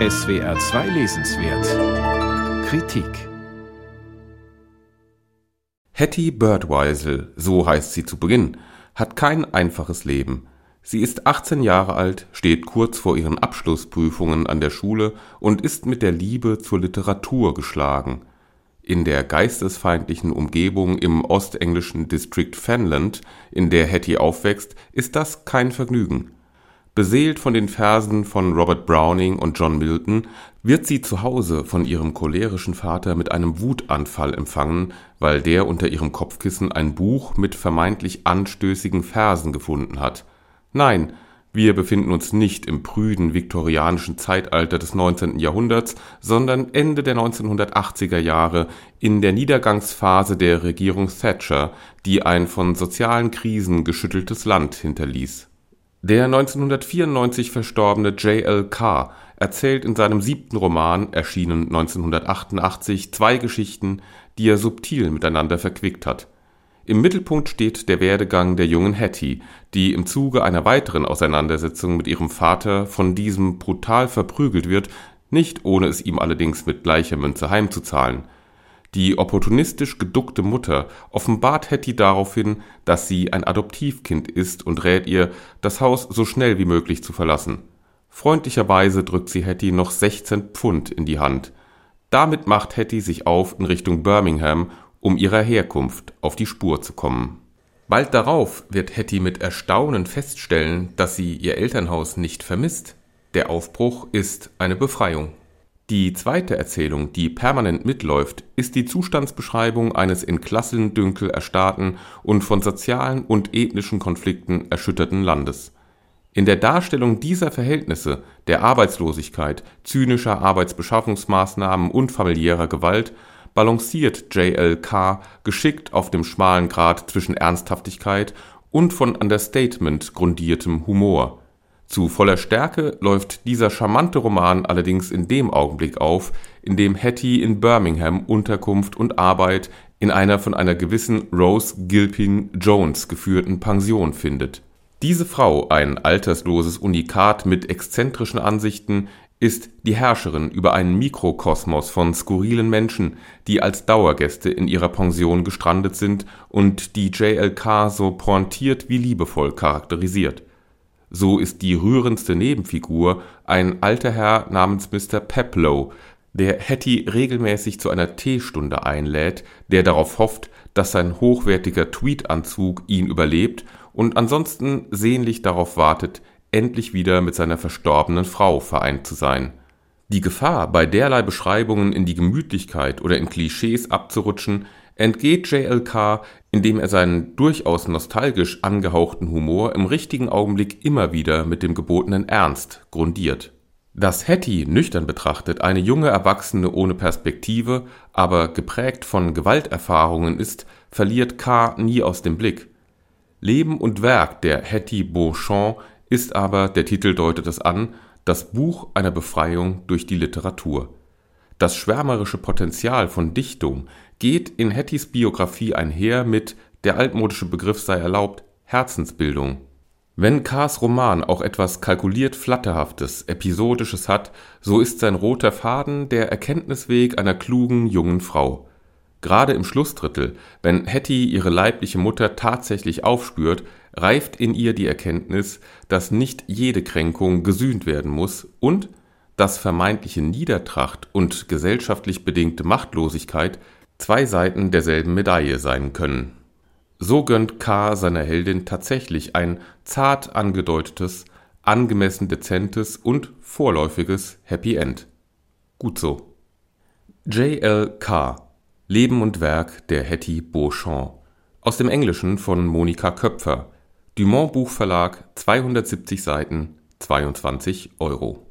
SWR 2 Lesenswert Kritik Hetty Birdweisel, so heißt sie zu Beginn, hat kein einfaches Leben. Sie ist 18 Jahre alt, steht kurz vor ihren Abschlussprüfungen an der Schule und ist mit der Liebe zur Literatur geschlagen. In der geistesfeindlichen Umgebung im ostenglischen District Fenland, in der Hetty aufwächst, ist das kein Vergnügen. Beseelt von den Versen von Robert Browning und John Milton wird sie zu Hause von ihrem cholerischen Vater mit einem Wutanfall empfangen, weil der unter ihrem Kopfkissen ein Buch mit vermeintlich anstößigen Versen gefunden hat. Nein wir befinden uns nicht im prüden viktorianischen Zeitalter des 19. Jahrhunderts, sondern Ende der 1980er Jahre in der Niedergangsphase der Regierung Thatcher, die ein von sozialen Krisen geschütteltes Land hinterließ. Der 1994 verstorbene J.L. Carr erzählt in seinem siebten Roman, erschienen 1988, zwei Geschichten, die er subtil miteinander verquickt hat im Mittelpunkt steht der Werdegang der jungen Hattie, die im Zuge einer weiteren Auseinandersetzung mit ihrem Vater von diesem brutal verprügelt wird, nicht ohne es ihm allerdings mit gleicher Münze heimzuzahlen. Die opportunistisch geduckte Mutter offenbart Hattie daraufhin, dass sie ein Adoptivkind ist und rät ihr, das Haus so schnell wie möglich zu verlassen. Freundlicherweise drückt sie Hattie noch 16 Pfund in die Hand. Damit macht Hattie sich auf in Richtung Birmingham um ihrer Herkunft auf die Spur zu kommen. Bald darauf wird Hetty mit Erstaunen feststellen, dass sie ihr Elternhaus nicht vermisst. Der Aufbruch ist eine Befreiung. Die zweite Erzählung, die permanent mitläuft, ist die Zustandsbeschreibung eines in Klassendünkel erstarrten und von sozialen und ethnischen Konflikten erschütterten Landes. In der Darstellung dieser Verhältnisse, der Arbeitslosigkeit, zynischer Arbeitsbeschaffungsmaßnahmen und familiärer Gewalt balanciert J.L.K. geschickt auf dem schmalen Grat zwischen Ernsthaftigkeit und von Understatement grundiertem Humor. Zu voller Stärke läuft dieser charmante Roman allerdings in dem Augenblick auf, in dem Hattie in Birmingham Unterkunft und Arbeit in einer von einer gewissen Rose Gilpin Jones geführten Pension findet. Diese Frau, ein altersloses Unikat mit exzentrischen Ansichten, ist die Herrscherin über einen Mikrokosmos von skurrilen Menschen, die als Dauergäste in ihrer Pension gestrandet sind und die JLK so pointiert wie liebevoll charakterisiert. So ist die rührendste Nebenfigur ein alter Herr namens Mr. Peplow, der Hattie regelmäßig zu einer Teestunde einlädt, der darauf hofft, dass sein hochwertiger Tweedanzug ihn überlebt und ansonsten sehnlich darauf wartet, endlich wieder mit seiner verstorbenen Frau vereint zu sein. Die Gefahr, bei derlei Beschreibungen in die Gemütlichkeit oder in Klischees abzurutschen, entgeht JLK, indem er seinen durchaus nostalgisch angehauchten Humor im richtigen Augenblick immer wieder mit dem gebotenen Ernst grundiert. Dass Hattie nüchtern betrachtet eine junge Erwachsene ohne Perspektive, aber geprägt von Gewalterfahrungen ist, verliert K. nie aus dem Blick. Leben und Werk der Hattie Beauchamp ist aber, der Titel deutet es an, das Buch einer Befreiung durch die Literatur. Das schwärmerische Potenzial von Dichtung geht in Hettys Biografie einher mit, der altmodische Begriff sei erlaubt, Herzensbildung. Wenn Kars Roman auch etwas kalkuliert Flatterhaftes, Episodisches hat, so ist sein roter Faden der Erkenntnisweg einer klugen jungen Frau. Gerade im Schlussdrittel, wenn Hetty ihre leibliche Mutter tatsächlich aufspürt, reift in ihr die Erkenntnis, dass nicht jede Kränkung gesühnt werden muss und dass vermeintliche Niedertracht und gesellschaftlich bedingte Machtlosigkeit zwei Seiten derselben Medaille sein können. So gönnt K. seiner Heldin tatsächlich ein zart angedeutetes, angemessen dezentes und vorläufiges Happy End. Gut so. J.L. K. Leben und Werk der Hetty Beauchamp. Aus dem Englischen von Monika Köpfer. Dumont Buchverlag, 270 Seiten, 22 Euro